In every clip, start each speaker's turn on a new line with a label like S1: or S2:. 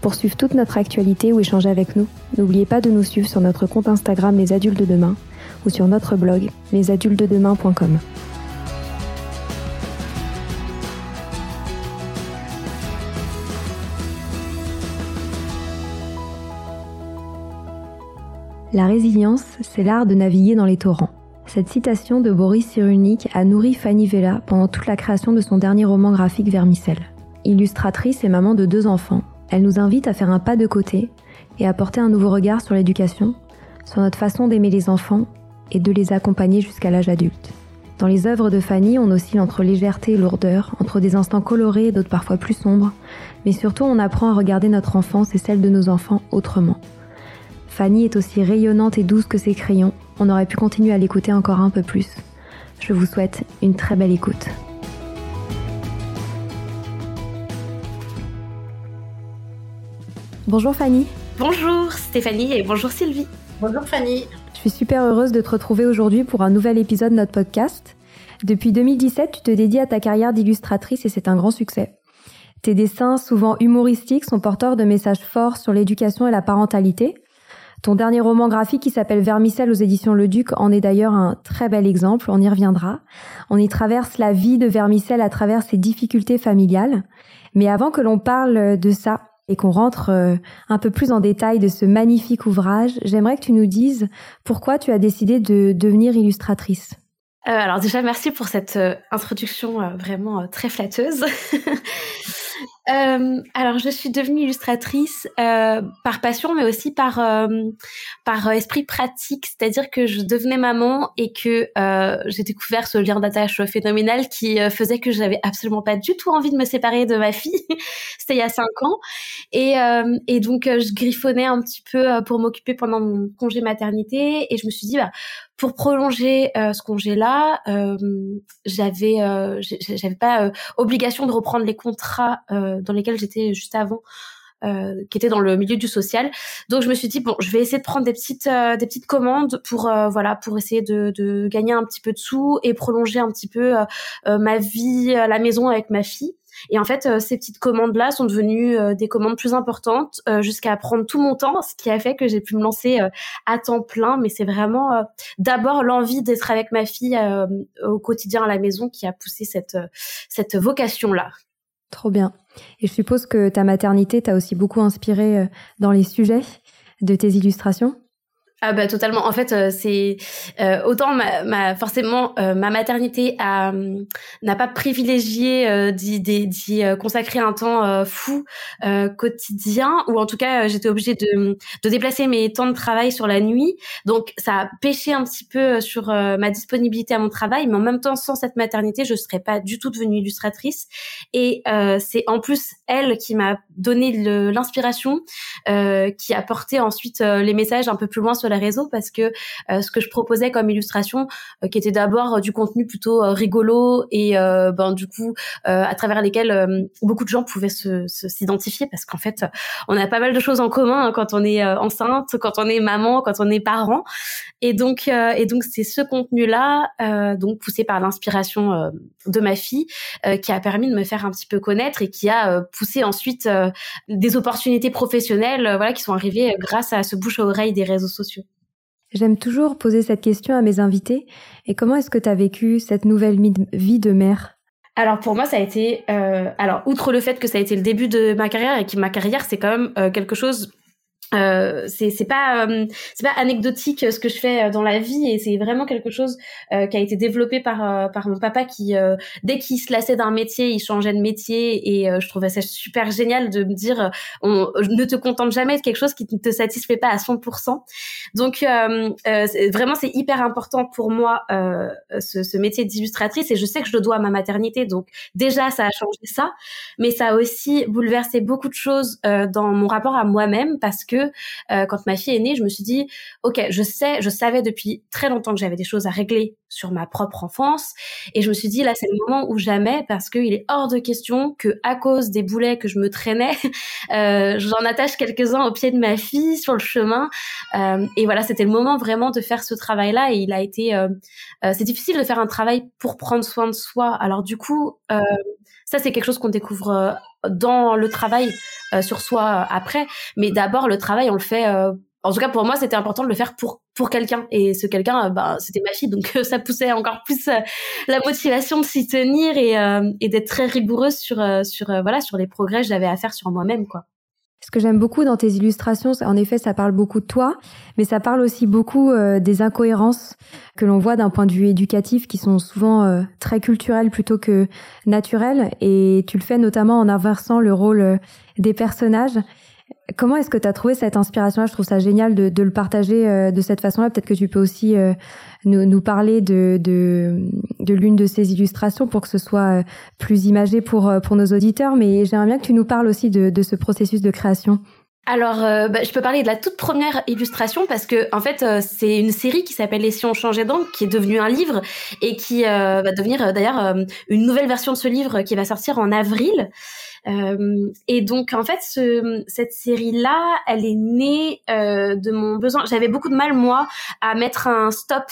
S1: Pour suivre toute notre actualité ou échanger avec nous, n'oubliez pas de nous suivre sur notre compte Instagram Les Adultes de Demain ou sur notre blog lesadultesdedemain.com. La résilience, c'est l'art de naviguer dans les torrents. Cette citation de Boris Cyrulnik a nourri Fanny Vella pendant toute la création de son dernier roman graphique Vermicelle. Illustratrice et maman de deux enfants, elle nous invite à faire un pas de côté et à porter un nouveau regard sur l'éducation, sur notre façon d'aimer les enfants et de les accompagner jusqu'à l'âge adulte. Dans les œuvres de Fanny, on oscille entre légèreté et lourdeur, entre des instants colorés et d'autres parfois plus sombres, mais surtout on apprend à regarder notre enfance et celle de nos enfants autrement. Fanny est aussi rayonnante et douce que ses crayons, on aurait pu continuer à l'écouter encore un peu plus. Je vous souhaite une très belle écoute. Bonjour Fanny.
S2: Bonjour Stéphanie et bonjour Sylvie.
S3: Bonjour Fanny.
S1: Je suis super heureuse de te retrouver aujourd'hui pour un nouvel épisode de notre podcast. Depuis 2017, tu te dédies à ta carrière d'illustratrice et c'est un grand succès. Tes dessins, souvent humoristiques, sont porteurs de messages forts sur l'éducation et la parentalité. Ton dernier roman graphique qui s'appelle Vermicelle aux éditions Le Duc en est d'ailleurs un très bel exemple, on y reviendra. On y traverse la vie de Vermicelle à travers ses difficultés familiales. Mais avant que l'on parle de ça, et qu'on rentre euh, un peu plus en détail de ce magnifique ouvrage, j'aimerais que tu nous dises pourquoi tu as décidé de devenir illustratrice.
S2: Euh, alors déjà, merci pour cette euh, introduction vraiment très flatteuse. Euh, alors, je suis devenue illustratrice euh, par passion, mais aussi par euh, par esprit pratique. C'est-à-dire que je devenais maman et que j'ai découvert ce lien d'attache phénoménal qui faisait que j'avais absolument pas du tout envie de me séparer de ma fille. C'était il y a cinq ans, et et donc je griffonnais un petit peu pour m'occuper pendant mon congé maternité, et je me suis dit bah pour prolonger ce congé-là, j'avais j'avais pas obligation de reprendre les contrats euh, dans lesquels j'étais juste avant. Euh, qui était dans le milieu du social. Donc je me suis dit bon, je vais essayer de prendre des petites euh, des petites commandes pour voilà pour essayer de, de gagner un petit peu de sous et prolonger un petit peu ma vie à la maison avec ma fille. Et en fait, ces petites commandes-là sont devenues des commandes plus importantes jusqu'à prendre tout mon temps, ce qui a fait que j'ai pu me lancer à temps plein. Mais c'est vraiment d'abord l'envie d'être avec ma fille au quotidien à la maison qui a poussé cette cette vocation-là.
S1: Trop bien. Et je suppose que ta maternité t'a aussi beaucoup inspiré euh, dans les sujets de tes illustrations?
S2: Ah bah totalement. En fait, euh, c'est euh, autant ma, ma forcément euh, ma maternité a n'a pas privilégié d'y, d'y consacrer un temps fou quotidien ou en tout cas j'étais obligée de, de déplacer mes temps de travail sur la nuit. Donc ça a pêché un petit peu sur ma disponibilité à mon travail, mais en même temps sans cette maternité, je serais pas du tout devenue illustratrice. Et c'est en plus elle qui m'a donné l'inspiration, qui a porté ensuite les messages un peu plus loin sur les réseaux parce que euh, ce que je proposais comme illustration, euh, qui était d'abord euh, du contenu plutôt rigolo et ben du coup à travers lesquels beaucoup de gens pouvaient se s'identifier parce qu'en fait on a pas mal de choses en commun hein, quand on est enceinte, quand on est maman, quand on est parent et donc et donc c'est ce contenu là donc poussé par l'inspiration de ma fille qui a permis de me faire un petit peu connaître et qui a poussé ensuite des opportunités professionnelles voilà qui sont arrivées grâce à ce bouche à oreille des réseaux sociaux.
S1: J'aime toujours poser cette question à mes invités. Et comment est-ce que tu as vécu cette nouvelle vie de mère?
S2: Alors pour moi ça a été euh, alors outre le fait que ça a été le début de ma carrière et que ma carrière c'est quand même euh, quelque chose euh, c'est c'est pas euh, c'est pas anecdotique euh, ce que je fais euh, dans la vie et c'est vraiment quelque chose qui a été développé par par mon papa qui dès qu'il se lassait d'un métier il changeait de métier et je trouvais ça super génial de me dire on ne te contente jamais de quelque chose qui ne te satisfait pas à 100% donc vraiment c'est hyper important pour moi ce, ce métier d'illustratrice et je sais que je le dois à ma maternité. Donc déjà ça a changé ça mais ça a aussi bouleversé beaucoup de choses dans mon rapport à moi-même parce que euh, quand ma fille est née, je me suis dit, ok, je sais, je savais depuis très longtemps que j'avais des choses à régler sur ma propre enfance, et je me suis dit là, c'est le moment ou jamais parce qu'il est hors de question que à cause des boulets que je me traînais, euh, j'en attache quelques-uns au pied de ma fille sur le chemin, euh, et voilà, c'était le moment vraiment de faire ce travail-là, et il a été, c'est difficile de faire un travail pour prendre soin de soi. Alors du coup, ça c'est quelque chose qu'on découvre dans le travail euh, sur soi euh, après. Mais d'abord, le travail, on le fait. Euh, en tout cas, pour moi, c'était important de le faire pour pour quelqu'un. Et ce quelqu'un, bah, c'était ma fille, donc ça poussait encore plus la motivation de s'y tenir et, et d'être très rigoureuse sur sur voilà sur les progrès que j'avais à faire sur moi-même, quoi.
S1: Ce que j'aime beaucoup dans tes illustrations, en effet, ça parle beaucoup de toi, mais ça parle aussi beaucoup des incohérences que l'on voit d'un point de vue éducatif, qui sont souvent très culturelles plutôt que naturelles. Et tu le fais notamment en inversant le rôle des personnages. Comment est-ce que tu as trouvé cette inspiration-là? Je trouve ça génial de, de le partager euh, de cette façon-là. Peut-être que tu peux aussi euh, nous, nous, parler de, de, de l'une de ces illustrations pour que ce soit euh, plus imagé pour, pour nos auditeurs. Mais j'aimerais bien que tu nous parles aussi de, de ce processus de création.
S2: Alors, bah, je peux parler de la toute première illustration parce que en fait, c'est une série qui s'appelle Les si on changeait d'angle, qui est devenue un livre et qui va devenir d'ailleurs une nouvelle version de ce livre qui va sortir en avril. Euh, et donc en fait, ce, cette série-là, elle est née euh, de mon besoin. J'avais beaucoup de mal moi à mettre un stop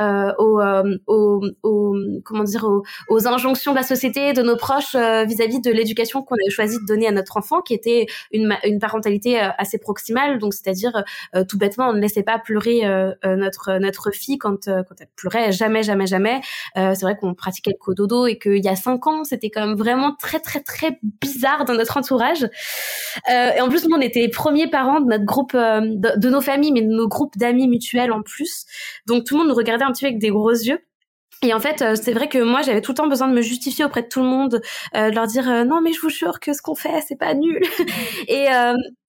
S2: euh, aux, euh, aux, aux, comment dire aux, injonctions de la société, de nos proches euh, vis-à-vis de l'éducation qu'on avait choisi de donner à notre enfant, qui était une, une parentalité assez proximale. Donc c'est-à-dire tout bêtement, on ne laissait pas pleurer notre notre fille quand quand elle pleurait jamais jamais jamais. c'est vrai qu'on pratiquait le cododo et qu'il y a cinq ans, c'était quand même vraiment très très très bizarre dans notre entourage. Euh, et en plus, nous, on était les premiers parents de notre groupe, euh, de, nos familles, mais de nos groupes d'amis mutuels en plus. Donc tout le monde nous regardait un petit peu avec des gros yeux. Et en fait, euh, c'est vrai que moi, j'avais tout le temps besoin de me justifier auprès de tout le monde, de leur dire non, mais je vous jure que ce qu'on fait, c'est pas nul. et,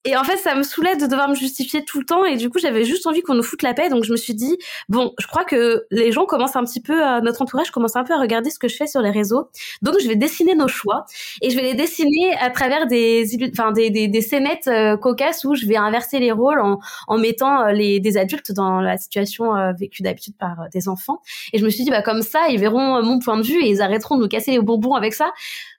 S2: et en fait, ça me saoulait de devoir me justifier tout le temps. Et du coup, j'avais juste envie qu'on nous foute la paix. Donc, je me suis dit, bon, je crois que les gens commencent un petit peu, à, notre entourage commence un peu à regarder ce que je fais sur les réseaux. Donc, je vais dessiner nos choix. Et je vais les dessiner à travers des, enfin, des, des, des scénettes euh, cocasses où je vais inverser les rôles en, en mettant euh, les, des adultes dans la situation euh, vécue d'habitude par des enfants. Et je me suis dit, bah, comme ça, ils verront mon point de vue et ils arrêteront de nous casser les bonbons avec ça.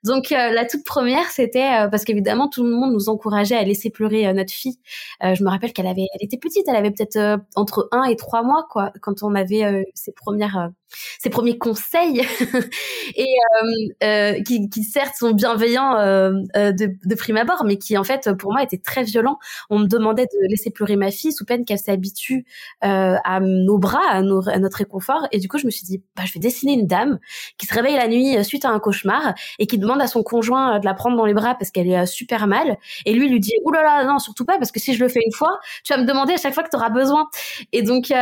S2: Donc, la toute première, c'était parce qu'évidemment, tout le monde nous encourageait à laisser pleurer euh, notre fille. Euh, je me rappelle qu'elle avait, elle était petite, elle avait peut-être euh, entre un et trois mois, quoi, quand on avait ses premières ses premiers conseils et euh, euh, qui, certes sont bienveillants euh, de, de, prime abord, mais qui en fait pour moi étaient très violents. On me demandait de laisser pleurer ma fille sous peine qu'elle s'habitue à nos bras, à, notre réconfort. Et du coup, je me suis dit, bah, je vais dessiner une dame qui se réveille la nuit suite à un cauchemar et qui demande à son conjoint de la prendre dans les bras parce qu'elle est super mal. Et lui lui dit, oulala, là là, non, surtout pas, parce que si je le fais une fois, tu vas me demander à chaque fois que tu auras besoin. Et donc,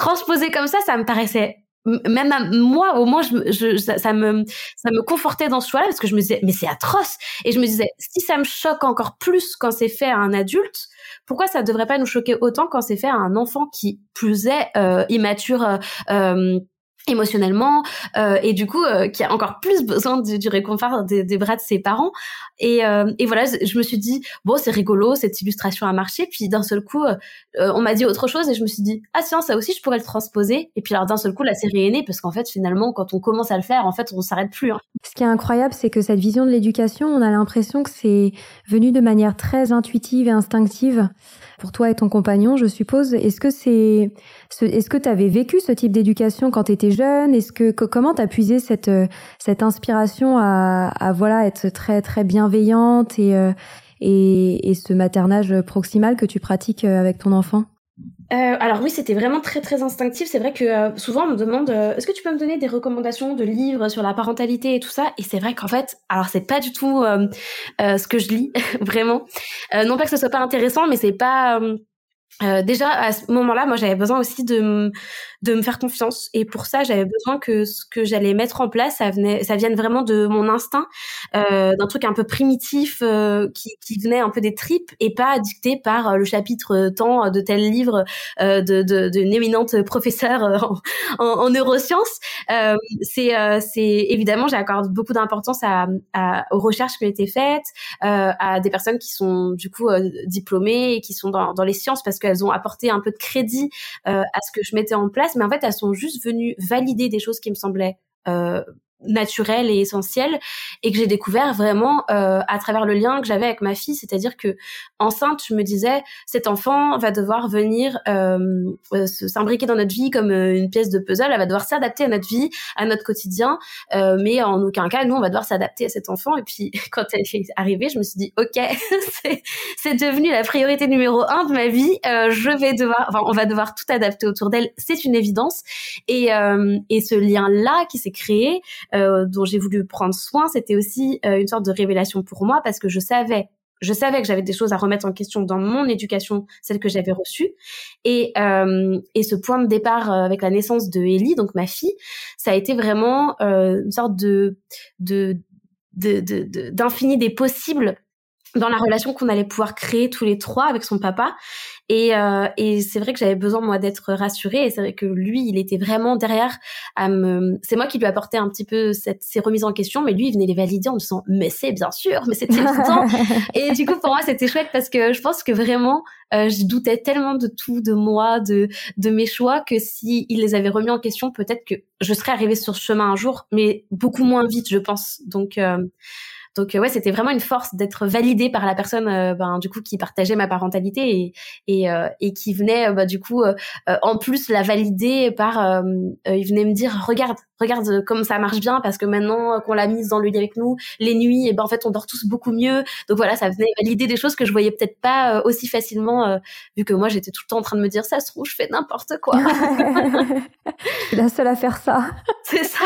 S2: transposer comme ça, ça me paraissait même moi au moins je, je ça, me ça me confortait dans ce choix-là parce que je me disais mais c'est atroce. Et je me disais si ça me choque encore plus quand c'est fait à un adulte pourquoi ça devrait pas nous choquer autant quand c'est fait à un enfant qui plus est euh, immature euh, euh émotionnellement euh, et du coup euh, qui a encore plus besoin du, réconfort des, bras de ses parents et, euh, et voilà je me suis dit bon c'est rigolo cette illustration a marché puis d'un seul coup on m'a dit autre chose et je me suis dit ah tiens ça aussi je pourrais le transposer et puis alors d'un seul coup la série est née parce qu'en fait finalement quand on commence à le faire en fait on s'arrête plus hein.
S1: ce qui est incroyable c'est que cette vision de l'éducation on a l'impression que c'est venu de manière très intuitive et instinctive pour toi et ton compagnon, je suppose. Est-ce que c'est, est-ce que tu avais vécu ce type d'éducation quand tu étais jeune Est-ce que, comment t'as puisé cette euh, cette inspiration à, voilà être très très bienveillante et, euh, et et ce maternage proximal que tu pratiques euh, avec ton enfant?
S2: Alors oui, c'était vraiment très très instinctif. C'est vrai que souvent on me demande est-ce que tu peux me donner des recommandations de livres sur la parentalité et tout ça? Et c'est vrai qu'en fait, alors c'est pas du tout ce que je lis vraiment. non pas que ce soit pas intéressant, mais c'est pas déjà à ce moment-là, moi j'avais besoin aussi de de me faire confiance. Et pour ça j'avais besoin que ce que j'allais mettre en place ça venait ça vienne vraiment de mon instinct euh, d'un truc un peu primitif euh, qui, qui venait un peu des tripes et pas dicté par euh, le chapitre tant de tel livre euh, de d'une éminente professeure en, en, en, neurosciences. C'est c'est évidemment j'accorde beaucoup d'importance à, à, aux recherches qui ont été faites à des personnes qui sont du coup diplômées et qui sont dans, dans les sciences parce qu'elles ont apporté un peu de crédit à ce que je mettais en place mais en fait, elles sont juste venues valider des choses qui me semblaient euh, naturel et essentiel et que j'ai découvert vraiment euh, à travers le lien que j'avais avec ma fille. C'est-à-dire que enceinte je me disais cet enfant va devoir venir euh, euh s'imbriquer dans notre vie comme euh, une pièce de puzzle. Elle va devoir s'adapter à notre vie à notre quotidien. Euh, mais en aucun cas nous on va devoir s'adapter à cet enfant. Et puis quand elle est arrivée je me suis dit ok c'est devenu la priorité numéro un de ma vie. Je vais devoir enfin on va devoir tout adapter autour d'elle. C'est une évidence. Et et ce lien là qui s'est créé euh, dont j'ai voulu prendre soin, c'était aussi euh, une sorte de révélation pour moi parce que je savais je savais que j'avais des choses à remettre en question dans mon éducation, celle que j'avais reçue. Et, euh, et ce point de départ avec la naissance de Ellie, donc ma fille, ça a été vraiment une sorte de d'infini de, de, de, des possibles dans la relation qu'on allait pouvoir créer tous les trois avec son papa. Et, euh, et c'est vrai que j'avais besoin moi d'être rassurée. Et c'est vrai que lui, il était vraiment derrière à me. C'est moi qui lui apportais un petit peu cette, ces remises en question, mais lui, il venait les valider en me disant mais c'est bien sûr, mais c'est évident. et du coup, pour moi, c'était chouette parce que je pense que vraiment, euh, je doutais tellement de tout, de moi, de de mes choix, que si il les avait remis en question, peut-être que je serais arrivée sur ce chemin un jour, mais beaucoup moins vite, je pense. Donc euh, donc euh, ouais, c'était vraiment une force d'être validée par la personne, euh, ben, du coup, qui partageait ma parentalité et et, euh, et qui venait, bah, du coup, en plus la valider par, il venait me dire, regarde, regarde comme ça marche bien parce que maintenant qu'on l'a mise dans le lit avec nous, les nuits, et ben en fait on dort tous beaucoup mieux. Donc voilà, ça venait valider des choses que je voyais peut-être pas aussi facilement, vu que moi j'étais tout le temps en train de me dire ça se trouve je fais n'importe quoi.
S1: la seule à faire ça.
S2: C'est ça.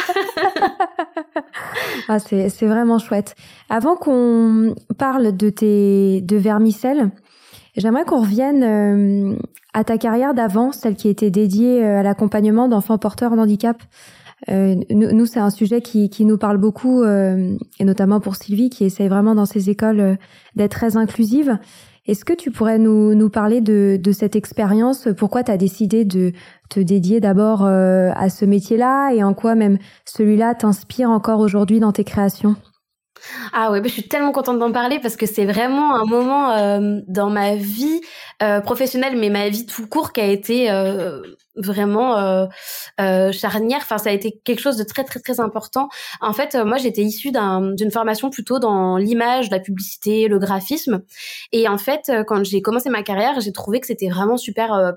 S1: ah, c'est c'est vraiment chouette. Avant qu'on parle de tes de vermicelles, j'aimerais qu'on revienne euh, à ta carrière d'avant, celle qui était dédiée euh, à l'accompagnement d'enfants porteurs d'handicap. Euh, nous, c'est un sujet qui, qui, nous parle beaucoup, et notamment pour Sylvie, qui essaye vraiment dans ses écoles d'être très inclusive. Est-ce que tu pourrais nous, nous parler de, de cette expérience? Pourquoi tu as décidé de te dédier d'abord à ce métier-là? Et en quoi même celui-là t'inspire encore aujourd'hui dans tes créations?
S2: Ah ouais, bah, je suis tellement contente d'en parler parce que c'est vraiment un moment euh, dans ma vie euh, professionnelle, mais ma vie tout court qui a été euh, vraiment euh, charnière. Enfin, ça a été quelque chose de très très très important. En fait, moi, j'étais issue d'une formation plutôt dans l'image, la publicité, le graphisme. Et en fait, quand j'ai commencé ma carrière, j'ai trouvé que c'était vraiment super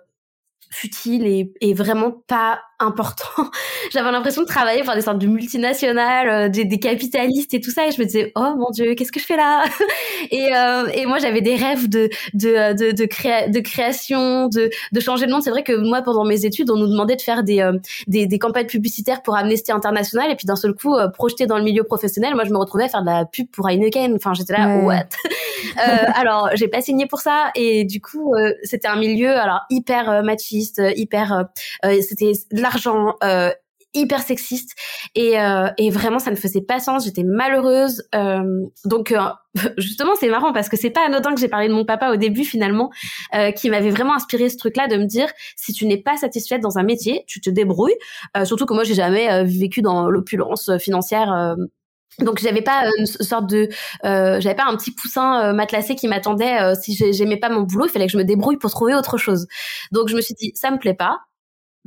S2: futile et, et, vraiment pas important. J'avais l'impression de travailler pour des sortes de multinationales, euh, des, des, capitalistes et tout ça, et je me disais oh mon dieu, qu'est-ce que je fais là? Et, euh, et moi j'avais des rêves de de de, de, créa de création, de, de changer de monde. C'est vrai que moi pendant mes études, on nous demandait de faire des, euh, des, des campagnes publicitaires pour Amnesty International, et puis d'un seul coup euh, projeté dans le milieu professionnel, moi je me retrouvais à faire de la pub pour Heineken. Enfin j'étais là what? Alors j'ai pas signé pour ça, et du coup c'était un milieu alors hyper machiste euh, hyper, euh, euh, c'était l'argent hyper sexiste. Et, euh, et vraiment ça ne faisait pas sens. J'étais malheureuse. Euh, donc justement c'est marrant parce que c'est pas anodin que j'ai parlé de mon papa au début finalement euh, qui m'avait vraiment inspiré ce truc là de me dire si tu n'es pas satisfaite dans un métier tu te débrouilles. Surtout que moi j'ai jamais vécu dans l'opulence financière donc j'avais pas une sorte de euh, j'avais pas un petit coussin euh, matelassé qui m'attendait euh, si j'aimais pas mon boulot, il fallait que je me débrouille pour trouver autre chose. Donc je me suis dit ça me plaît pas.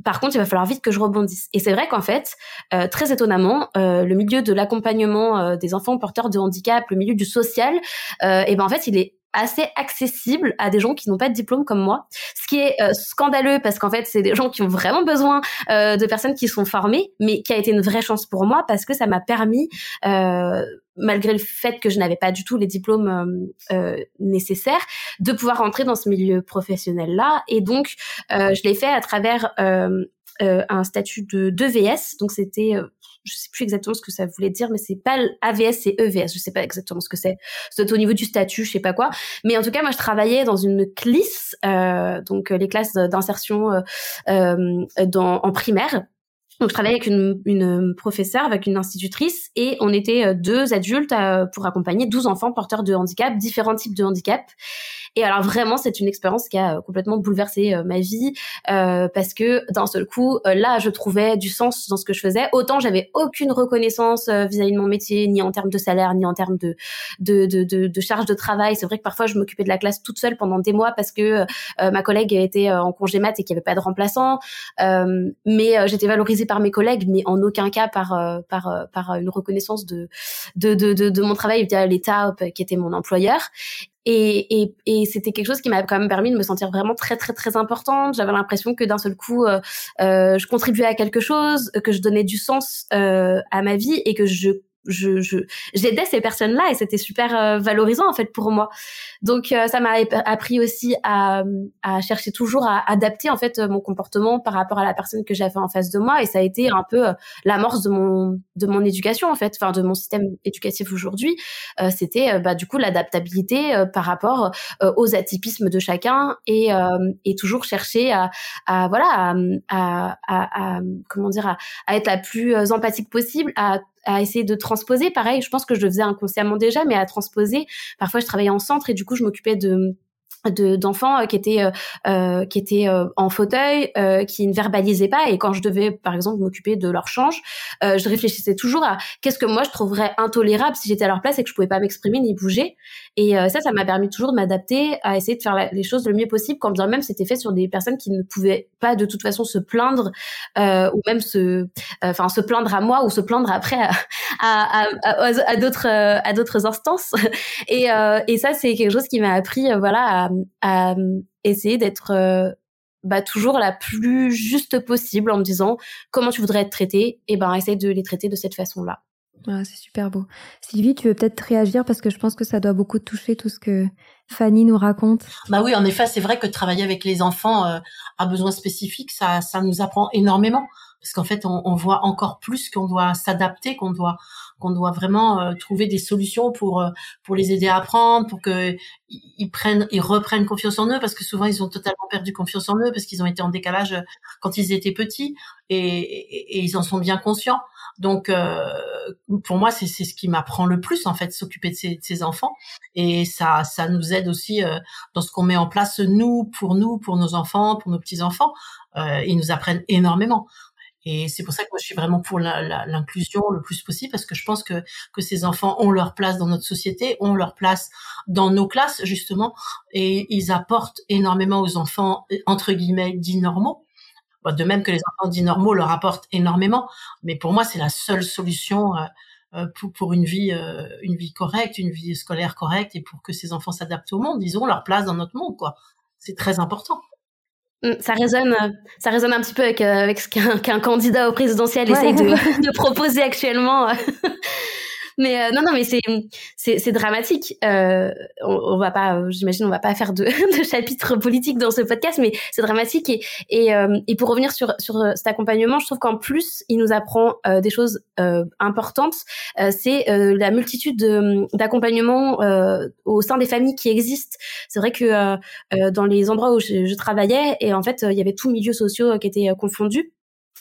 S2: Par contre, il va falloir vite que je rebondisse. Et c'est vrai qu'en fait, euh, très étonnamment, le milieu de l'accompagnement des enfants porteurs de handicap, le milieu du social, et ben en fait, il est assez accessible à des gens qui n'ont pas de diplôme comme moi, ce qui est scandaleux parce qu'en fait c'est des gens qui ont vraiment besoin de personnes qui sont formées, mais qui a été une vraie chance pour moi parce que ça m'a permis malgré le fait que je n'avais pas du tout les diplômes euh, nécessaires, de pouvoir rentrer dans ce milieu professionnel-là. Et donc, euh, je l'ai fait à travers euh, un statut de 2VS. Donc, c'était je sais plus exactement ce que ça voulait dire, mais c'est pas AVS, c'est EVS. Je sais pas exactement ce que c'est. C'est au niveau du statut, je sais pas quoi. Mais en tout cas, moi, je travaillais dans une CLIS, euh, donc les classes d'insertion euh, dans, en primaire. Donc, je travaillais avec une, une, professeure, avec une institutrice, et on était deux adultes pour accompagner 12 enfants porteurs de handicap, différents types de handicap. Et alors vraiment, c'est une expérience qui a euh, complètement bouleversé euh, ma vie euh, parce que d'un seul coup, là, je trouvais du sens dans ce que je faisais. Autant j'avais aucune reconnaissance vis-à-vis de mon métier, ni en termes de salaire, ni en termes de de, de, de, de charge de travail. C'est vrai que parfois, je m'occupais de la classe toute seule pendant des mois parce que ma collègue était en congé mat et qu'il n'y avait pas de remplaçant. mais j'étais valorisée par mes collègues, mais en aucun cas par par par une reconnaissance de de de, de, de mon travail via l'État qui était mon employeur. Et, et, et c'était quelque chose qui m'a quand même permis de me sentir vraiment très très très importante. J'avais l'impression que d'un seul coup, euh, euh, je contribuais à quelque chose, que je donnais du sens euh, à ma vie et que je je, je j'aidais ces personnes-là et c'était super euh, valorisant en fait pour moi. Donc euh, ça m'a appris aussi à, à chercher toujours à adapter en fait mon comportement par rapport à la personne que j'avais en face de moi et ça a été un peu euh, l'amorce de mon de mon éducation en fait, enfin de mon système éducatif aujourd'hui. c'était bah du coup l'adaptabilité par rapport aux atypismes de chacun et et toujours chercher à, à voilà à, à, à, comment dire à, à être la plus empathique possible à à essayer de transposer. Pareil, je pense que je le faisais inconsciemment déjà, mais à transposer. Parfois, je travaillais en centre et du coup, je m'occupais de de d'enfants euh, qui étaient euh, euh, qui étaient euh, en fauteuil euh, qui ne verbalisaient pas et quand je devais par exemple m'occuper de leur change je réfléchissais toujours à qu'est-ce que moi je trouverais intolérable si j'étais à leur place et que je pouvais pas m'exprimer ni bouger et ça ça m'a permis toujours de m'adapter à essayer de faire les choses le mieux possible quand bien même c'était fait sur des personnes qui ne pouvaient pas de toute façon se plaindre ou même se enfin se plaindre à moi ou se plaindre après à à, à, d'autres à d'autres instances et et ça c'est quelque chose qui m'a appris voilà à essayer d'être euh, bah, toujours la plus juste possible en me disant comment tu voudrais être traité et ben essaye de les traiter de cette façon-là.
S1: C'est super beau. Sylvie, tu veux peut-être réagir parce que je pense que ça doit beaucoup toucher tout ce que Fanny nous raconte.
S3: Bah oui, en effet, c'est vrai que travailler avec les enfants euh, à besoins spécifiques, ça, ça nous apprend énormément parce qu'en fait, on, voit encore plus qu'on doit s'adapter, qu'on doit qu'on doit vraiment euh, trouver des solutions pour euh, pour les aider à apprendre, pour que ils prennent, ils reprennent confiance en eux, parce que souvent ils ont totalement perdu confiance en eux parce qu'ils ont été en décalage euh, quand ils étaient petits et, et, et ils en sont bien conscients. Donc pour moi c'est ce qui m'apprend le plus en fait s'occuper de ces, de enfants et ça ça nous aide aussi dans ce qu'on met en place nous pour nous pour nos enfants pour nos petits enfants. ils nous apprennent énormément. Et c'est pour ça que moi je suis vraiment pour l'inclusion le plus possible parce que je pense que que ces enfants ont leur place dans notre société, ont leur place dans nos classes justement, et ils apportent énormément aux enfants entre guillemets dits normaux. De même que les enfants dits normaux leur apportent énormément, mais pour moi c'est la seule solution euh, euh, pour, pour une vie euh, une vie correcte, une vie scolaire correcte et pour que ces enfants s'adaptent au monde, ils ont leur place dans notre monde quoi. C'est très important.
S2: Mm, ça résonne, ça résonne un petit peu avec, euh, avec ce qu'un candidat au présidentiel essaye de, de, proposer actuellement. Mais euh, non, non, mais c'est c'est dramatique. Euh, on, on, va pas, euh, j'imagine, on va pas faire de, de chapitre politique dans ce podcast, mais c'est dramatique. Et et, euh, et pour revenir sur sur cet accompagnement, je trouve qu'en plus, il nous apprend des choses importantes. c'est la multitude d'accompagnements au sein des familles qui existent. C'est vrai que dans les endroits où je, je, travaillais, et en fait, il y avait tous milieux sociaux qui étaient confondus.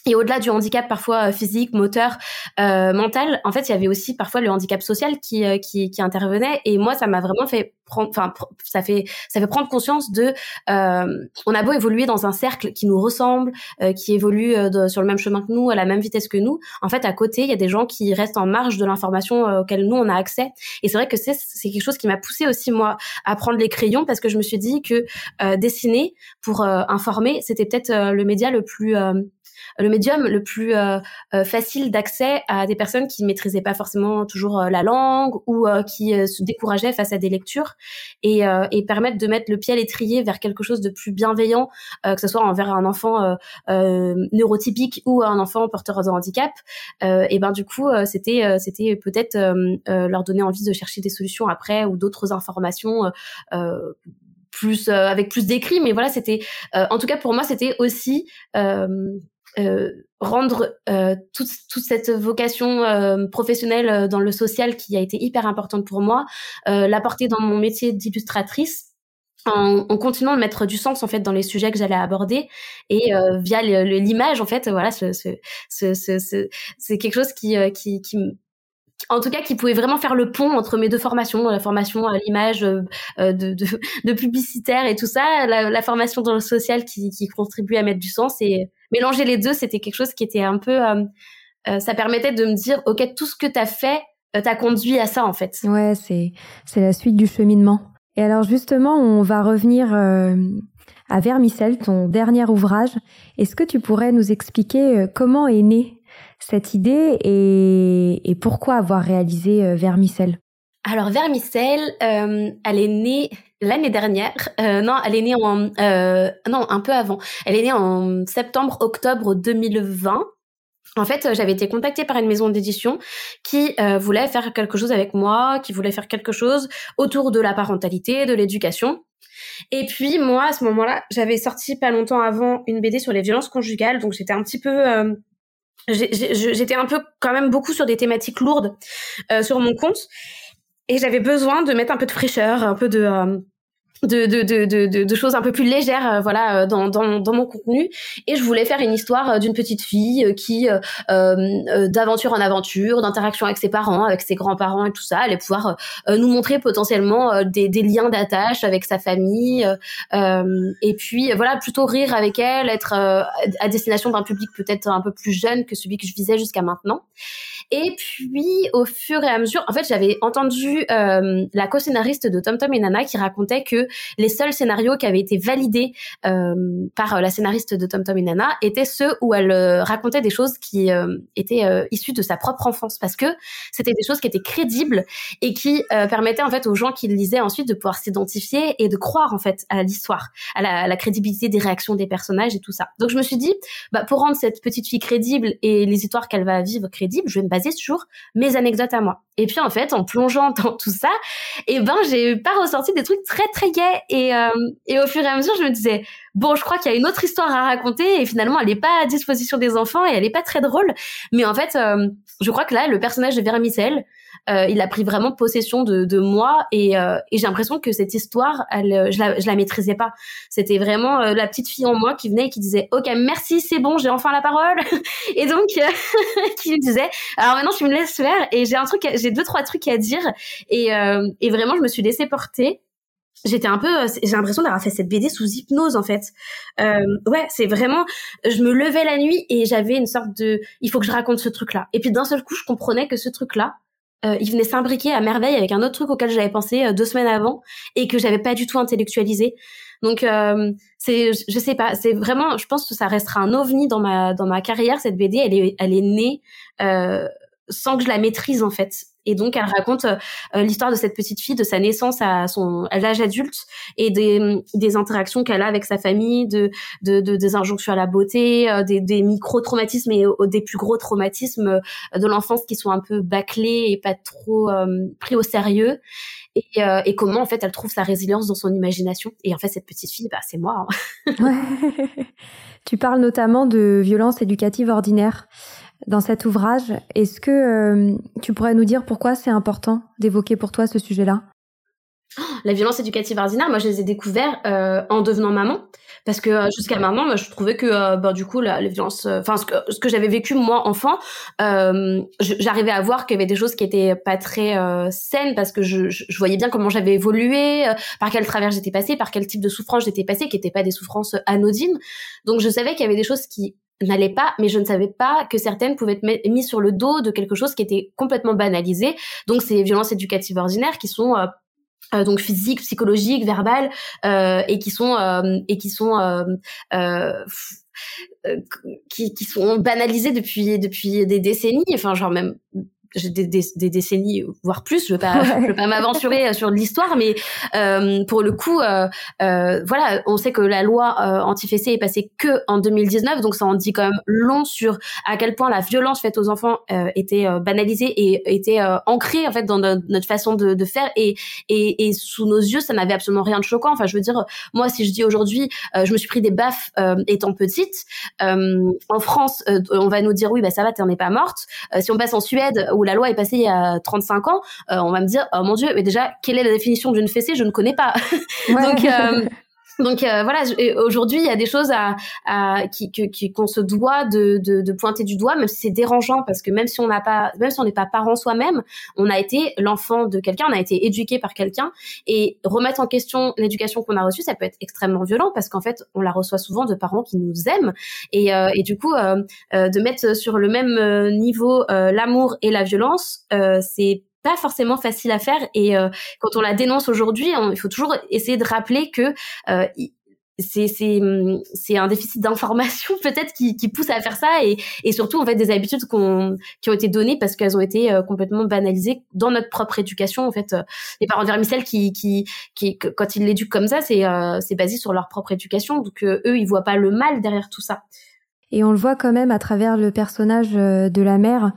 S2: Et au-delà du handicap parfois euh, physique, moteur, euh, mental, en fait, il y avait aussi parfois le handicap social qui euh, qui, qui, intervenait. Et moi, ça m'a vraiment fait prendre, enfin, ça fait ça fait prendre conscience de, euh, on a beau évoluer dans un cercle qui nous ressemble, euh, qui évolue sur le même chemin que nous, à la même vitesse que nous. En fait, à côté, il y a des gens qui restent en marge de l'information auquel nous on a accès. Et c'est vrai que c'est c'est quelque chose qui m'a poussé aussi moi à prendre les crayons parce que je me suis dit que dessiner pour informer, c'était peut-être le média le plus le médium le plus facile d'accès à des personnes qui maîtrisaient pas forcément toujours la langue ou qui se décourageaient face à des lectures et, et permettre de mettre le pied à l'étrier vers quelque chose de plus bienveillant, que ce soit envers un enfant neurotypique ou un enfant porteur de handicap. et ben du coup, c'était c'était peut-être leur donner envie de chercher des solutions après ou d'autres informations plus euh, avec plus d'écrits mais voilà c'était euh, en tout cas pour moi c'était aussi euh, rendre toute, toute cette vocation professionnelle dans le social qui a été hyper importante pour moi l'apporter dans mon métier d'illustratrice en, en, continuant de mettre du sens en fait dans les sujets que j'allais aborder et via l'image en fait voilà ce, ce, ce c'est quelque chose qui qui, qui en tout cas qui pouvait vraiment faire le pont entre mes deux formations, la formation à l'image euh, euh, de, publicitaire et tout ça, la, formation dans le social qui, contribuait à mettre du sens et mélanger les deux, c'était quelque chose qui était un peu, euh, ça permettait de me dire, ok, tout ce que tu as fait, t'as conduit à ça en fait.
S1: Ouais, c'est c'est la suite du cheminement. Et alors justement, on va revenir à Vermicelle, ton dernier ouvrage. Est-ce que tu pourrais nous expliquer comment est né cette idée et, pourquoi avoir réalisé euh, Vermicelle
S2: alors Vermicelle, euh, elle est née l'année dernière. Euh, non, elle est née en non un peu avant. Elle est née en septembre-octobre 2020. En fait, j'avais été contactée par une maison d'édition qui voulait faire quelque chose avec moi, qui voulait faire quelque chose autour de la parentalité, de l'éducation. Et puis moi, à ce moment-là, j'avais sorti pas longtemps avant une BD sur les violences conjugales, donc j'étais un petit peu j'étais un peu quand même beaucoup sur des thématiques lourdes euh, sur mon compte. Et j'avais besoin de mettre un peu de fraîcheur, un peu de euh, de, de, de, de, choses un peu plus légères euh, voilà euh, dans, dans, dans, mon contenu. Et je voulais faire une histoire euh, d'une petite fille qui d'aventure en aventure d'interaction avec ses parents avec ses grands-parents et tout ça allait pouvoir nous montrer potentiellement des, des liens d'attache avec sa famille et puis voilà plutôt rire avec elle être à destination d'un public peut-être un peu plus jeune que celui que je visais jusqu'à maintenant et puis, au fur et à mesure, en fait, j'avais entendu euh, la co-scénariste de Tom Tom et Nana qui racontait que les seuls scénarios qui avaient été validés euh, par la scénariste de Tom Tom et Nana étaient ceux où elle euh, racontait des choses qui euh, étaient euh, issues de sa propre enfance, parce que c'était des choses qui étaient crédibles et qui permettaient en fait aux gens qui le lisaient ensuite de pouvoir s'identifier et de croire en fait à l'histoire, à la, à la, crédibilité des réactions des personnages et tout ça. Donc je me suis dit, bah, pour rendre cette petite fille crédible et les histoires qu'elle va vivre crédibles, je vais me baser toujours mes anecdotes à moi. Et puis en fait, en plongeant dans tout ça, et eh ben j'ai pas ressorti des trucs très très gais. Et, euh, et au fur et à mesure, je me disais bon, je crois qu'il y a une autre histoire à raconter et finalement elle est pas à disposition des enfants et elle est pas très drôle. Mais en fait, euh, je crois que là, le personnage de Vermicelle, euh, il a pris vraiment possession de, de moi et, euh, et j'ai l'impression que cette histoire, elle, euh, je la, je la maîtrisais pas. C'était vraiment la petite fille en moi qui venait et qui disait OK, merci, c'est bon, j'ai enfin la parole. et donc qui me disait alors maintenant tu me laisses faire. Et j'ai un truc, j'ai deux trois trucs à dire. Et, et vraiment je me suis laissée porter. J'étais un peu j'ai l'impression d'avoir fait cette BD sous hypnose en fait. Euh, ouais c'est vraiment je me levais la nuit et j'avais une sorte de il faut que je raconte ce truc là et puis d'un seul coup je comprenais que ce truc là euh, il venait s'imbriquer à merveille avec un autre truc auquel j'avais pensé euh, deux semaines avant et que j'avais pas du tout intellectualisé. Donc euh, c'est, je sais pas, c'est vraiment, je pense que ça restera un ovni dans ma dans ma carrière. Cette BD, elle est elle est née euh, sans que je la maîtrise en fait. Et donc, elle raconte euh, l'histoire de cette petite fille, de sa naissance à son à l'âge adulte et des, des interactions qu'elle a avec sa famille, de, de, de des injonctions à la beauté, euh, des, des micro-traumatismes et des plus gros traumatismes euh, de l'enfance qui sont un peu bâclés et pas trop pris au sérieux. Et, et, comment en fait elle trouve sa résilience dans son imagination. Et en fait, cette petite fille, bah, c'est moi. Hein.
S1: ouais. Tu parles notamment de violence éducative ordinaire dans cet ouvrage. Est-ce que euh, tu pourrais nous dire pourquoi c'est important d'évoquer pour toi ce sujet-là?
S2: La violence éducative ordinaire, moi je les ai découverts euh, en devenant maman. Parce que euh, jusqu'à maintenant, moi, je trouvais que bah, du coup, la, les violences, enfin ce que, j'avais vécu moi enfant, j'arrivais à voir qu'il y avait des choses qui étaient pas très saines parce que je, je, voyais bien comment j'avais évolué, par quel travers j'étais passée, par quel type de souffrance j'étais passée, qui n'étaient pas des souffrances anodines. Donc je savais qu'il y avait des choses qui n'allait pas, mais je ne savais pas que certaines pouvaient être mises sur le dos de quelque chose qui était complètement banalisé. Donc ces violences éducatives ordinaires qui sont euh, euh, donc physiques, psychologiques, verbales, euh, et qui sont et qui sont qui, qui sont banalisés depuis depuis des décennies. Enfin, genre même des, des, des, décennies voire plus je veux pas je veux pas m'aventurer euh, sur l'histoire mais euh, pour le coup euh, euh, voilà on sait que la loi euh, anti-fessée est passée que en 2019 donc ça en dit quand même long sur à quel point la violence faite aux enfants euh, était banalisée et était ancrée en fait dans notre, façon de, de faire et, et, et sous nos yeux ça n'avait absolument rien de choquant. Enfin je veux dire moi si je dis aujourd'hui je me suis pris des baffes étant petite en France on va nous dire oui bah ça va t'en es pas morte. Si on passe en Suède où la loi est passée il y a 35 ans, euh, on va me dire oh mon dieu, mais déjà quelle est la définition d'une fessée? Je ne connais pas. Donc euh, donc euh, voilà, aujourd'hui il y a des choses à, à qui qu'on se doit de, de, de, pointer du doigt, même si c'est dérangeant parce que même si on n'a pas, même si on n'est pas parent soi-même, on a été l'enfant de quelqu'un, on a été éduqué par quelqu'un. Et remettre en question l'éducation qu'on a reçue, ça peut être extrêmement violent parce qu'en fait on la reçoit souvent de parents qui nous aiment. Et, euh, et du coup euh, euh de mettre sur le même euh, niveau l'amour et la violence, c'est pas forcément facile à faire et euh, quand on la dénonce aujourd'hui, il faut toujours essayer de rappeler que euh, c'est c'est c'est un déficit d'information peut-être qui, qui pousse à faire ça et, et surtout en fait des habitudes qu'on qui ont été données parce qu'elles ont été euh, complètement banalisées dans notre propre éducation en fait les parents de vermicelle qui qui qui quand ils l'éduquent comme ça c'est c'est basé sur leur propre éducation. Donc eux ils voient pas le mal derrière tout ça.
S1: Et on le voit quand même à travers le personnage de la mère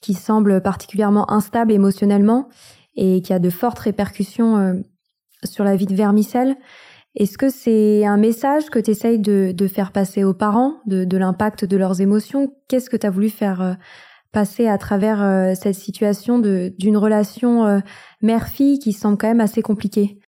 S1: qui semble particulièrement instable émotionnellement et qui a de fortes répercussions euh, sur la vie de Vermicelle. Est-ce que c'est un message que tu essayes de, faire passer aux parents, de, de l'impact de leurs émotions? Qu'est-ce que tu as voulu faire euh, passer à travers euh, cette situation d'une relation mère-fille qui semble quand même assez compliquée?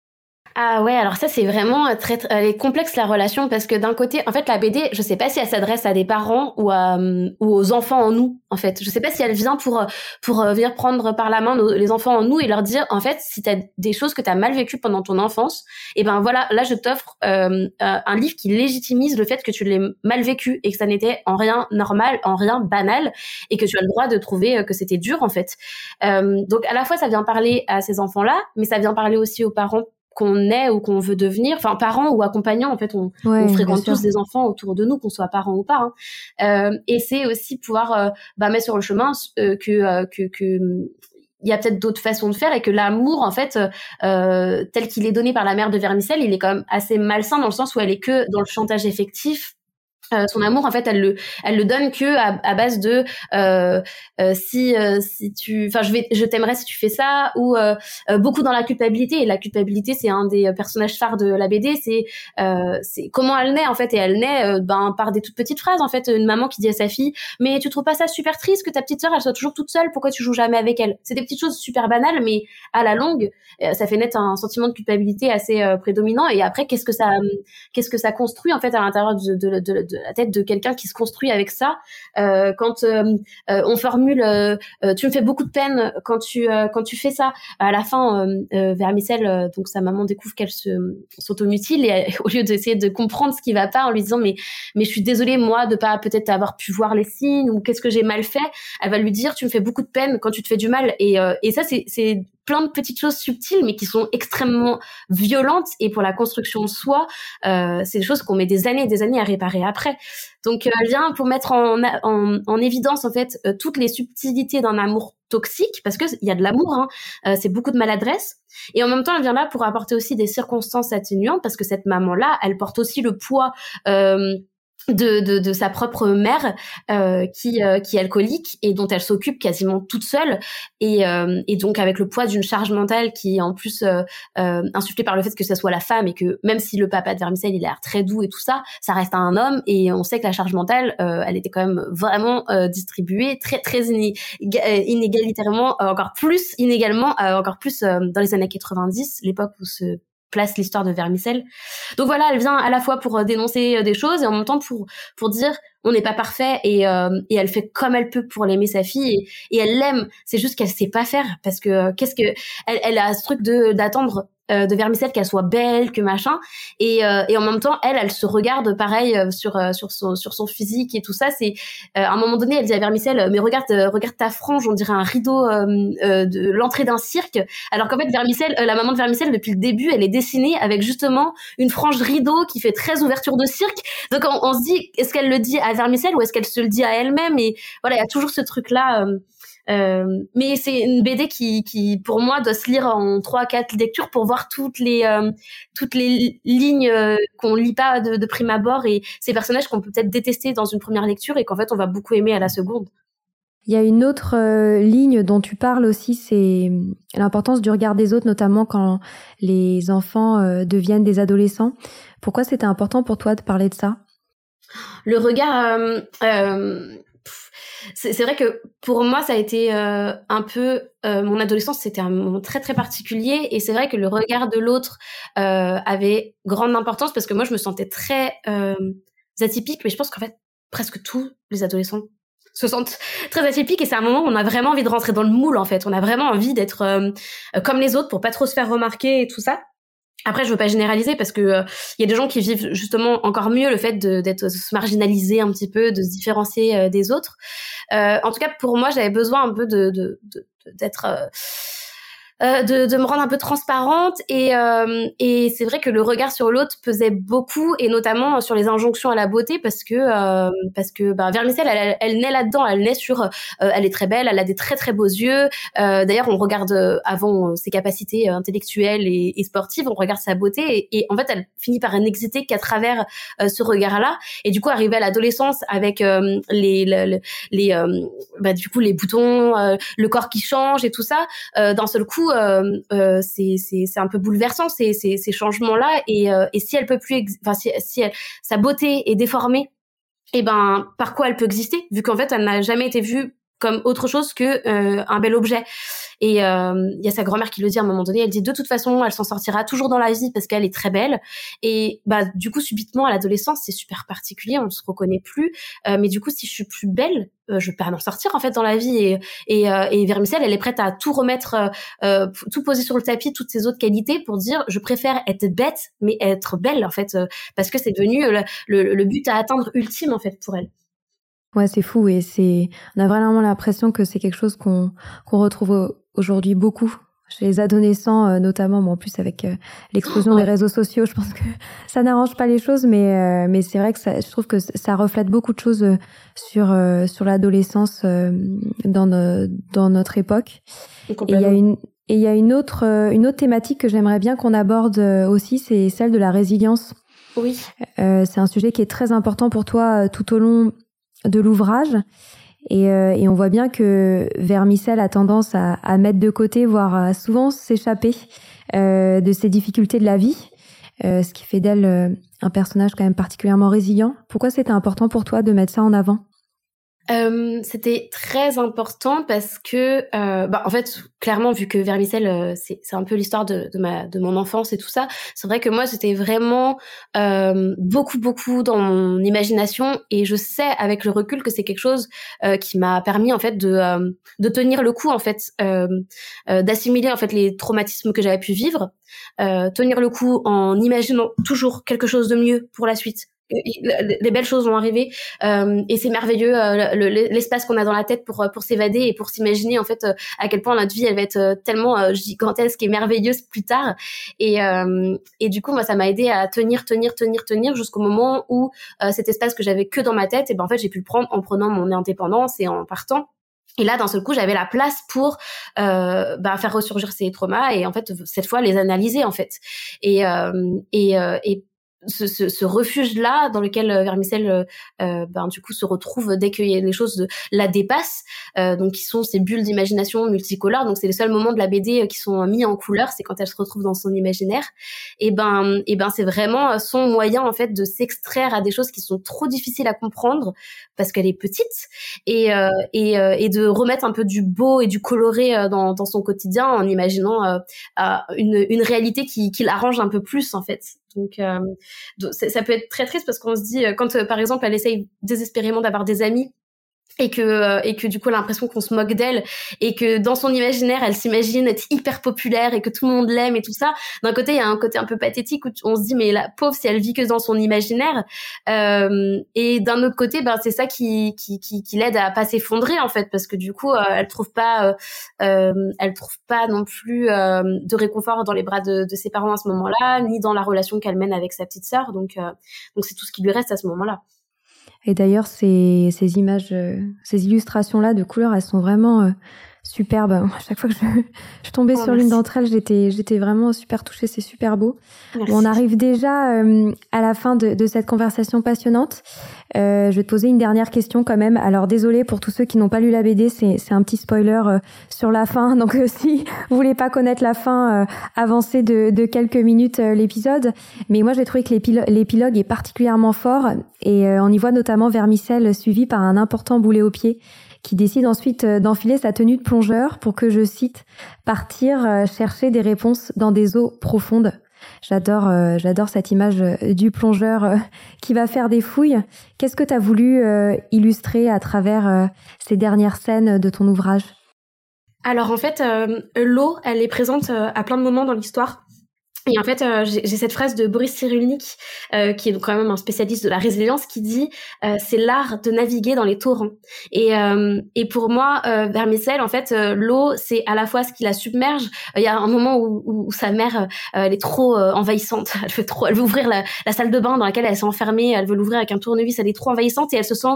S2: Ah ouais, alors ça c'est vraiment euh, très, elle est complexe la relation parce que d'un côté, en fait la BD, je sais pas si elle s'adresse à des parents ou à, euh, ou aux enfants en nous en fait. Je sais pas si elle vient pour pour euh, venir prendre par la main les enfants en nous et leur dire en fait si t'as des choses que t'as mal vécues pendant ton enfance, et eh ben voilà, là je t'offre euh, un livre qui légitimise le fait que tu l'aies mal vécu et que ça n'était en rien normal, en rien banal et que tu as le droit de trouver que c'était dur en fait. Euh, donc à la fois ça vient parler à ces enfants là, mais ça vient parler aussi aux parents qu'on est ou qu'on veut devenir, enfin parents ou accompagnants en fait, on, on fréquente tous des enfants autour de nous, qu'on soit parents ou pas. Hein. Euh, et c'est aussi pouvoir euh, bah, mettre sur le chemin euh, que, que, que il y a peut-être d'autres façons de faire et que l'amour en fait tel qu'il est donné par la mère de Vermicelle il est quand même assez malsain dans le sens où elle est que dans le chantage effectif euh, son amour en fait elle le elle le donne que à, à base de euh, euh, si euh, si tu enfin je vais je t'aimerais si tu fais ça ou euh, beaucoup dans la culpabilité. Et la culpabilité c'est un des personnages phares de la BD c'est c'est comment elle naît en fait. Et elle naît ben par des toutes petites phrases en fait. Une maman qui dit à sa fille mais tu trouves pas ça super triste que ta petite sœur elle soit toujours toute seule? Pourquoi tu joues jamais avec elle? C'est des petites choses super banales mais à la longue ça fait naître un sentiment de culpabilité assez prédominant. Et après qu'est-ce que ça qu'est-ce que ça construit en fait à l'intérieur de, de, de, de la tête de quelqu'un qui se construit avec ça. Euh, quand euh, euh, on formule, tu me fais beaucoup de peine quand tu quand tu fais ça. À la fin, Vermicelle, donc sa maman découvre qu'elle se s'automutile et au lieu d'essayer de comprendre ce qui va pas en lui disant mais mais je suis désolée moi de pas peut-être avoir pu voir les signes ou qu'est-ce que j'ai mal fait, elle va lui dire tu me fais beaucoup de peine quand tu te fais du mal et et ça c'est plein de petites choses subtiles, mais qui sont extrêmement violentes. Et pour la construction de soi, euh, c'est des choses qu'on met des années et des années à réparer après. Donc, euh, vient pour mettre en, en, en évidence en fait euh, toutes les subtilités d'un amour toxique, parce que il y a de l'amour, hein, euh, c'est beaucoup de maladresse. Et en même temps, elle vient là pour apporter aussi des circonstances atténuantes, parce que cette maman-là, elle porte aussi le poids de, de, de, sa propre mère euh, qui, euh, qui est alcoolique et dont elle s'occupe quasiment toute seule. Et, euh, et donc avec le poids d'une charge mentale qui est en plus euh, euh, insufflée par le fait que ce soit la femme et que même si le papa de Vermicelle il a l'air très doux et tout ça ça reste un homme. Et on sait que la charge mentale elle était quand même vraiment distribuée très très inégalitairement encore plus inégalement encore plus dans les années 90 l'époque où ce place l'histoire de Vermicelle. Donc voilà, elle vient à la fois pour euh, dénoncer euh, des choses et en même temps pour pour dire on n'est pas parfait et euh, et elle fait comme elle peut pour l'aimer sa fille et, elle l'aime. C'est juste qu'elle sait pas faire parce que qu'est-ce que elle, elle a ce truc de d'attendre de Vermicelle qu'elle soit belle, que machin. Et, et en même temps, elle, elle se regarde pareil sur sur son sur son physique et tout ça. C'est à un moment donné, elle dit à Vermicelle, mais regarde regarde ta frange, on dirait un rideau de l'entrée d'un cirque. Alors qu'en fait, Vermicelle, la maman de Vermicelle depuis le début, elle est dessinée avec justement une frange rideau qui fait très ouverture de cirque. Donc on, on se dit, est-ce qu'elle le dit à Vermicelle ou est-ce qu'elle se le dit à elle-même? Et voilà, il y a toujours ce truc là. Euh, mais c'est une BD qui, qui, pour moi, doit se lire en trois, quatre lectures pour voir toutes les euh, toutes les lignes euh, qu'on lit pas de, de, prime abord et ces personnages qu'on peut peut-être détester dans une première lecture et qu'en fait on va beaucoup aimer à la seconde.
S1: Il y a une autre ligne dont tu parles aussi, c'est l'importance du regard des autres, notamment quand les enfants deviennent des adolescents. Pourquoi c'était important pour toi de parler de ça?
S2: Le regard, c'est vrai que pour moi, ça a été euh, un peu euh, mon adolescence, c'était un moment très très particulier, et c'est vrai que le regard de l'autre euh, avait grande importance parce que moi, je me sentais très atypique, mais je pense qu'en fait, presque tous les adolescents se sentent très atypiques. Et c'est un moment où on a vraiment envie de rentrer dans le moule en fait. On a vraiment envie d'être comme les autres pour pas trop se faire remarquer et tout ça après, je veux pas généraliser parce que il euh, y a des gens qui vivent justement encore mieux le fait d'être se marginaliser un petit peu, de se différencier euh, des autres. Euh, en tout cas, pour moi, j'avais besoin un peu de d'être euh, de, de, me rendre un peu transparente et, euh, et c'est vrai que le regard sur l'autre pesait beaucoup et notamment sur les injonctions à la beauté parce que euh, parce que bah, Vermicelle elle, elle, naît là-dedans elle naît sur elle est très belle elle a des très très beaux yeux. D'ailleurs on regarde avant ses capacités intellectuelles et, et, sportives on regarde sa beauté et, en fait elle finit par n'exister qu'à travers ce regard là et du coup arriver à l'adolescence avec les les, les bah, du coup les boutons le corps qui change et tout ça d'un seul coup euh, euh, c'est un peu bouleversant ces ces, ces changements là et euh, et si elle peut plus enfin si, si sa beauté est déformée et eh ben par quoi elle peut exister vu qu'en fait elle n'a jamais été vue comme autre chose que euh, un bel objet. Et euh, il y a sa grand-mère qui le dit à un moment donné, elle dit de toute façon, elle s'en sortira toujours dans la vie parce qu'elle est très belle. Et bah du coup, subitement à l'adolescence, c'est super particulier, on se reconnaît plus. Euh, mais du coup, si je suis plus belle, je peux en sortir en fait dans la vie. Et et, et Vermicelle, elle est prête à tout remettre, tout poser sur le tapis, toutes ses autres qualités pour dire, je préfère être bête mais être belle en fait, parce que c'est devenu le, le but à atteindre ultime en fait pour elle.
S1: Ouais, c'est fou et c'est on a vraiment l'impression que c'est quelque chose qu'on qu'on retrouve aujourd'hui beaucoup chez les adolescents euh, notamment, bon, en plus avec euh, l'explosion des réseaux sociaux, je pense que ça n'arrange pas les choses, mais euh, mais c'est vrai que ça, je trouve que ça reflète beaucoup de choses sur sur l'adolescence dans dans notre époque. Et il y a une et il y a une autre une autre thématique que j'aimerais bien qu'on aborde aussi, c'est celle de la résilience.
S2: Oui.
S1: c'est un sujet qui est très important pour toi tout au long de l'ouvrage. Et, euh, et, on voit bien que Vermicelle a tendance à, à mettre de côté, voire à souvent s'échapper euh, de ces difficultés de la vie, euh, ce qui fait d'elle un personnage quand même particulièrement résilient. Pourquoi c'était important pour toi de mettre ça en avant?
S2: Euh, c'était très important parce que, euh, bah, en fait, clairement, vu que Vermicelle, euh, c'est, c'est un peu l'histoire de, de, ma, de mon enfance et tout ça, c'est vrai que moi, c'était vraiment euh, beaucoup, beaucoup dans mon imagination et je sais avec le recul que c'est quelque chose euh, qui m'a permis en fait de, de tenir le coup, en fait, d'assimiler en fait les traumatismes que j'avais pu vivre, tenir le coup en imaginant toujours quelque chose de mieux pour la suite, les belles choses vont arriver. Euh, et c'est merveilleux euh, l'espace qu'on a dans la tête pour pour s'évader et pour s'imaginer en fait euh, à quel point notre vie elle va être tellement gigantesque et merveilleuse plus tard. Et et du coup moi ça m'a aidé à tenir tenir tenir tenir jusqu'au moment où cet espace que j'avais que dans ma tête et ben en fait j'ai pu le prendre en prenant mon indépendance et en partant. Et là, d'un seul coup, j'avais la place pour euh, bah, faire ressurgir ces traumas et en fait cette fois les analyser en fait. Et euh, et, et ce, ce, ce refuge-là dans lequel euh, Vermicelle, euh, euh, ben, du coup, se retrouve dès que les choses de, la dépassent, euh, donc qui sont ces bulles d'imagination multicolores. Donc c'est les seuls moments de la BD qui sont mis en couleur, c'est quand elle se retrouve dans son imaginaire. Et ben, et ben, c'est vraiment son moyen en fait de s'extraire à des choses qui sont trop difficiles à comprendre parce qu'elle est petite et euh, et, et de remettre un peu du beau et du coloré dans, dans son quotidien en imaginant une, une réalité qui, qui l'arrange un peu plus en fait. Donc, euh, ça peut être très triste parce qu'on se dit, euh, quand euh, par exemple elle essaye désespérément d'avoir des amis et que euh, et que du coup l'impression qu'on se moque d'elle. Et que dans son imaginaire elle s'imagine être hyper populaire et que tout le monde l'aime et tout ça. D'un côté il y a un côté un peu pathétique où on se dit mais la pauvre si elle vit que dans son imaginaire euh, et d'un autre côté ben c'est ça qui qui qui, qui l'aide à pas s'effondrer en fait. Parce que du coup euh, elle trouve pas euh, euh, elle trouve pas non plus de réconfort dans les bras de, de ses parents à ce moment-là ni dans la relation qu'elle mène avec sa petite sœur. Donc donc c'est tout ce qui lui reste à ce moment-là
S1: et d'ailleurs, ces, images, euh, ces illustrations-là de couleurs, elles sont vraiment superbes. À chaque fois que je, je tombais oh, sur l'une d'entre elles, j'étais, j'étais vraiment super touchée. C'est super beau. on arrive déjà euh, à la fin de, de, cette conversation passionnante. Euh, je vais te poser une dernière question quand même. Alors désolé pour tous ceux qui n'ont pas lu la BD, c'est, c'est un petit spoiler euh, sur la fin. Donc euh, si vous voulez pas connaître la fin, avancez de, de, quelques minutes l'épisode. Mais moi j'ai trouvé que l'épilogue est particulièrement fort et on y voit notamment Vermicelle suivi par un important boulet au pied qui décide ensuite d'enfiler sa tenue de plongeur pour que, je cite, partir chercher des réponses dans des eaux profondes. J'adore, euh, j'adore cette image euh, du plongeur euh, qui va faire des fouilles. Qu'est-ce que tu as voulu illustrer à travers ces dernières scènes de ton ouvrage?
S2: Alors en fait, l'eau, elle est présente à plein de moments dans l'histoire. Et en fait, euh, j'ai cette phrase de Boris Cyrulnik, euh, qui est donc quand même un spécialiste de la résilience, qui dit euh, c'est l'art de naviguer dans les torrents. Et, euh, et pour moi, euh, Vermicelle, en fait, l'eau, c'est à la fois ce qui la submerge. Il y a un moment où, où, sa mère, elle est trop envahissante. Elle veut trop, elle veut ouvrir la, salle de bain dans laquelle elle s'est enfermée. Elle veut l'ouvrir avec un tournevis. Elle est trop envahissante et elle se sent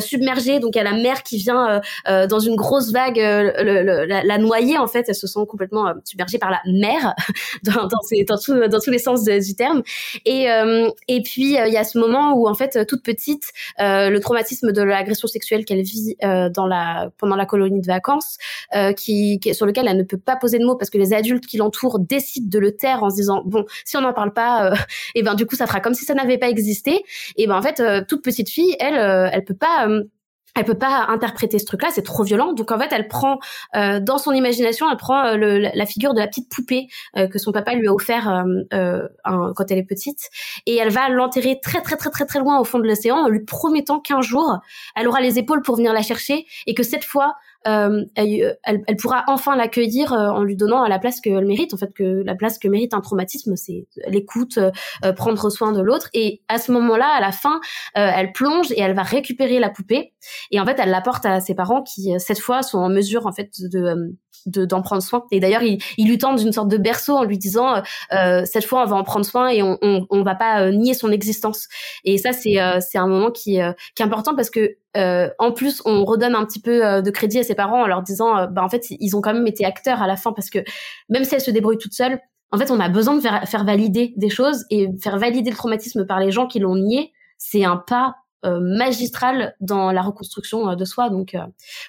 S2: submergée. Donc il y a la mer qui vient dans une grosse vague le, la, la, noyer. En fait, elle se sent complètement submergée par la mer dans, dans ses dans, tous les sens du terme. Et, euh, et puis, euh, il y a ce moment où, en fait, toute petite, euh, le traumatisme de l'agression sexuelle qu'elle vit dans la, pendant la colonie de vacances, qui, sur lequel elle ne peut pas poser de mots parce que les adultes qui l'entourent décident de le taire en se disant, bon, si on n'en parle pas, et ben du coup, ça fera comme si ça n'avait pas existé. Et ben en fait, toute petite fille, elle, elle peut pas elle peut pas interpréter ce truc-là, c'est trop violent. Donc en fait, elle prend euh, dans son imagination, elle prend euh, le, la figure de la petite poupée euh, que son papa lui a offert euh, quand elle est petite, et elle va l'enterrer très très très très très loin au fond de l'océan, en lui promettant qu'un jour, elle aura les épaules pour venir la chercher, et que cette fois, euh, elle, elle, pourra enfin l'accueillir euh, en lui donnant la place qu'elle mérite. En fait, que la place que mérite un traumatisme, c'est l'écoute, euh, prendre soin de l'autre. Et à ce moment-là, à la fin, elle plonge et elle va récupérer la poupée. Et en fait, elle l'apporte à ses parents qui, cette fois, sont en mesure en fait de d'en prendre soin. Et d'ailleurs, il, il lui tente d'une sorte de berceau en lui disant euh, euh, cette fois, on va en prendre soin et on on, on va pas euh, nier son existence. Et ça, c'est c'est un moment qui qui est important parce que en plus, on redonne un petit peu de crédit à ses parents en leur disant bah en fait, ils ont quand même été acteurs à la fin parce que même si elle se débrouille toute seule, en fait, on a besoin de faire, faire valider des choses et faire valider le traumatisme par les gens qui l'ont nié. C'est un pas euh, magistrale dans la reconstruction euh, de soi. Donc euh,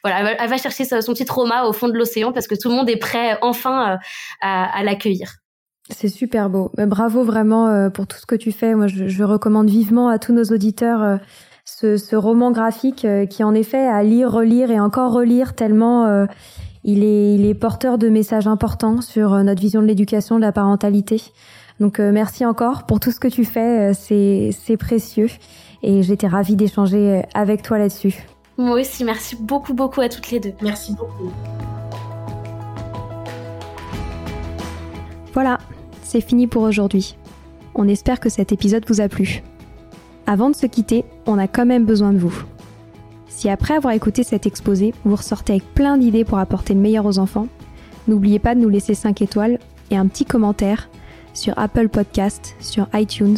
S2: voilà, elle va, chercher son petit trauma au fond de l'océan parce que tout le monde est prêt enfin à, l'accueillir.
S1: C'est super beau. Bravo vraiment pour tout ce que tu fais. Moi, je, recommande vivement à tous nos auditeurs ce, roman graphique qui, en effet, à lire, relire et encore relire tellement il est, porteur de messages importants sur notre vision de l'éducation, de la parentalité. Donc merci encore pour tout ce que tu fais. C'est précieux et j'étais ravie d'échanger avec toi là-dessus.
S2: Moi aussi, merci beaucoup, beaucoup à toutes les deux.
S3: Merci beaucoup.
S1: Voilà, c'est fini pour aujourd'hui. On espère que cet épisode vous a plu. Avant de se quitter, on a quand même besoin de vous. Si après avoir écouté cet exposé, vous ressortez avec plein d'idées pour apporter le meilleur aux enfants, n'oubliez pas de nous laisser 5 étoiles et un petit commentaire sur Apple Podcast, sur iTunes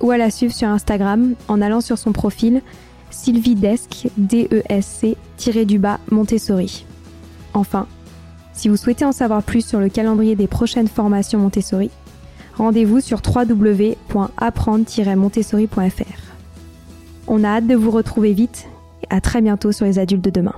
S1: ou à la suivre sur Instagram en allant sur son profil sylvidesc, D-E-S-C, Montessori. Enfin, si vous souhaitez en savoir plus sur le calendrier des prochaines formations Montessori, rendez-vous sur www.apprendre-montessori.fr. On a hâte de vous retrouver vite et à très bientôt sur les adultes de demain.